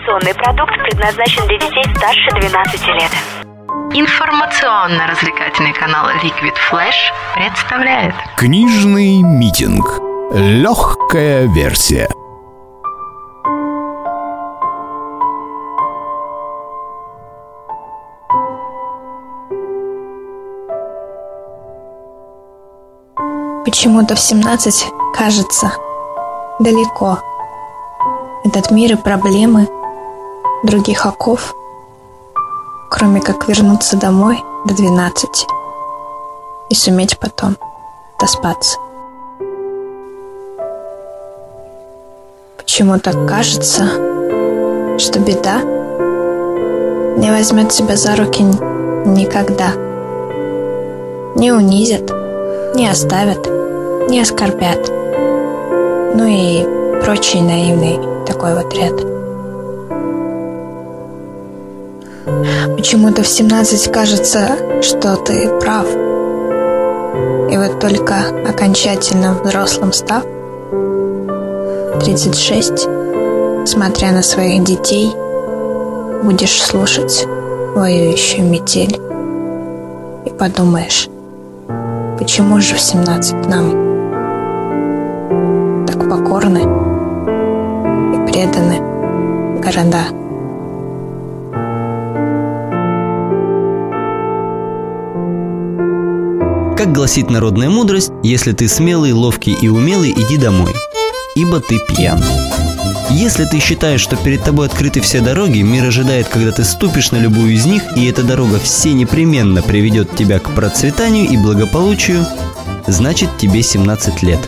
Информационный продукт предназначен для детей старше 12 лет. Информационно-развлекательный канал Liquid Flash представляет Книжный митинг. Легкая версия. Почему-то в 17 кажется далеко. Этот мир и проблемы других оков, кроме как вернуться домой до 12 и суметь потом доспаться. Почему-то кажется, что беда не возьмет себя за руки никогда, не унизит, не оставят, не оскорбят. Ну и прочий наивный такой вот ряд. Почему-то в 17 кажется, что ты прав. И вот только окончательно взрослым став, 36, смотря на своих детей, будешь слушать воюющую метель и подумаешь, Почему же в 17 нам так покорны и преданы города? Как гласит народная мудрость, если ты смелый, ловкий и умелый, иди домой, ибо ты пьян. Если ты считаешь, что перед тобой открыты все дороги, мир ожидает, когда ты ступишь на любую из них, и эта дорога все непременно приведет тебя к процветанию и благополучию, значит тебе 17 лет.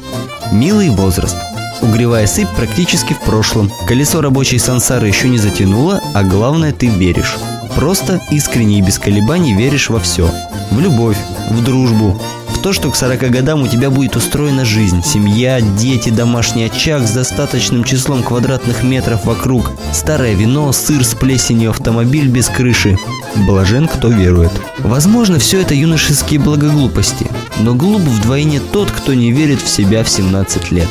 Милый возраст. Угревая сыпь практически в прошлом. Колесо рабочей сансары еще не затянуло, а главное ты веришь. Просто искренне и без колебаний веришь во все. В любовь, в дружбу, то, что к 40 годам у тебя будет устроена жизнь, семья, дети, домашний очаг с достаточным числом квадратных метров вокруг, старое вино, сыр с плесенью, автомобиль без крыши. Блажен, кто верует. Возможно, все это юношеские благоглупости, но глуп вдвойне тот, кто не верит в себя в 17 лет.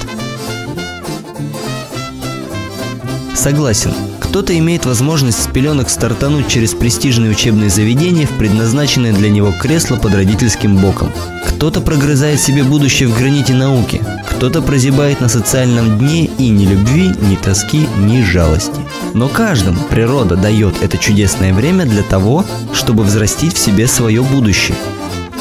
Согласен, кто-то имеет возможность с пеленок стартануть через престижные учебные заведения в предназначенное для него кресло под родительским боком. Кто-то прогрызает себе будущее в граните науки, кто-то прозябает на социальном дне и ни любви, ни тоски, ни жалости. Но каждому природа дает это чудесное время для того, чтобы взрастить в себе свое будущее –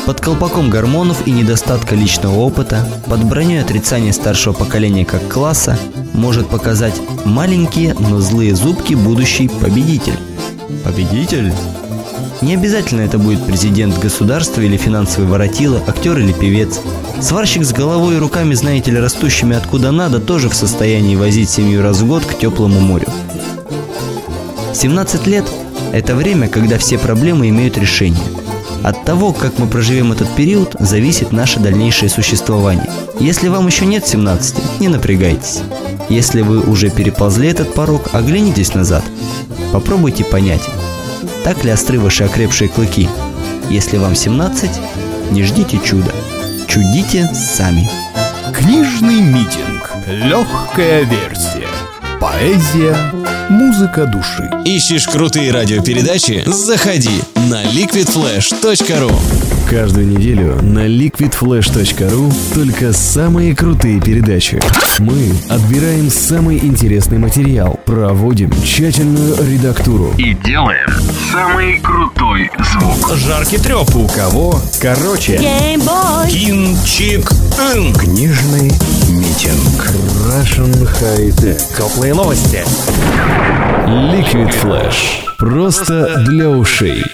под колпаком гормонов и недостатка личного опыта, под броней отрицания старшего поколения как класса, может показать маленькие, но злые зубки будущий победитель. Победитель? Не обязательно это будет президент государства или финансовый воротило, актер или певец. Сварщик с головой и руками, знаете ли, растущими откуда надо, тоже в состоянии возить семью раз в год к теплому морю. 17 лет – это время, когда все проблемы имеют решение – от того, как мы проживем этот период, зависит наше дальнейшее существование. Если вам еще нет 17, не напрягайтесь. Если вы уже переползли этот порог, оглянитесь назад. Попробуйте понять, так ли остры ваши окрепшие клыки. Если вам 17, не ждите чуда. Чудите сами. Книжный митинг. Легкая версия. Поэзия, музыка души. Ищешь крутые радиопередачи? Заходи на liquidflash.ru Каждую неделю на liquidflash.ru только самые крутые передачи. Мы отбираем самый интересный материал, проводим тщательную редактуру и делаем самый крутой звук. Жаркий треп у кого? Короче. Кинчик. Книжный митинг. Russian High Tech. Теплые новости. Liquid Flash. Просто для ушей.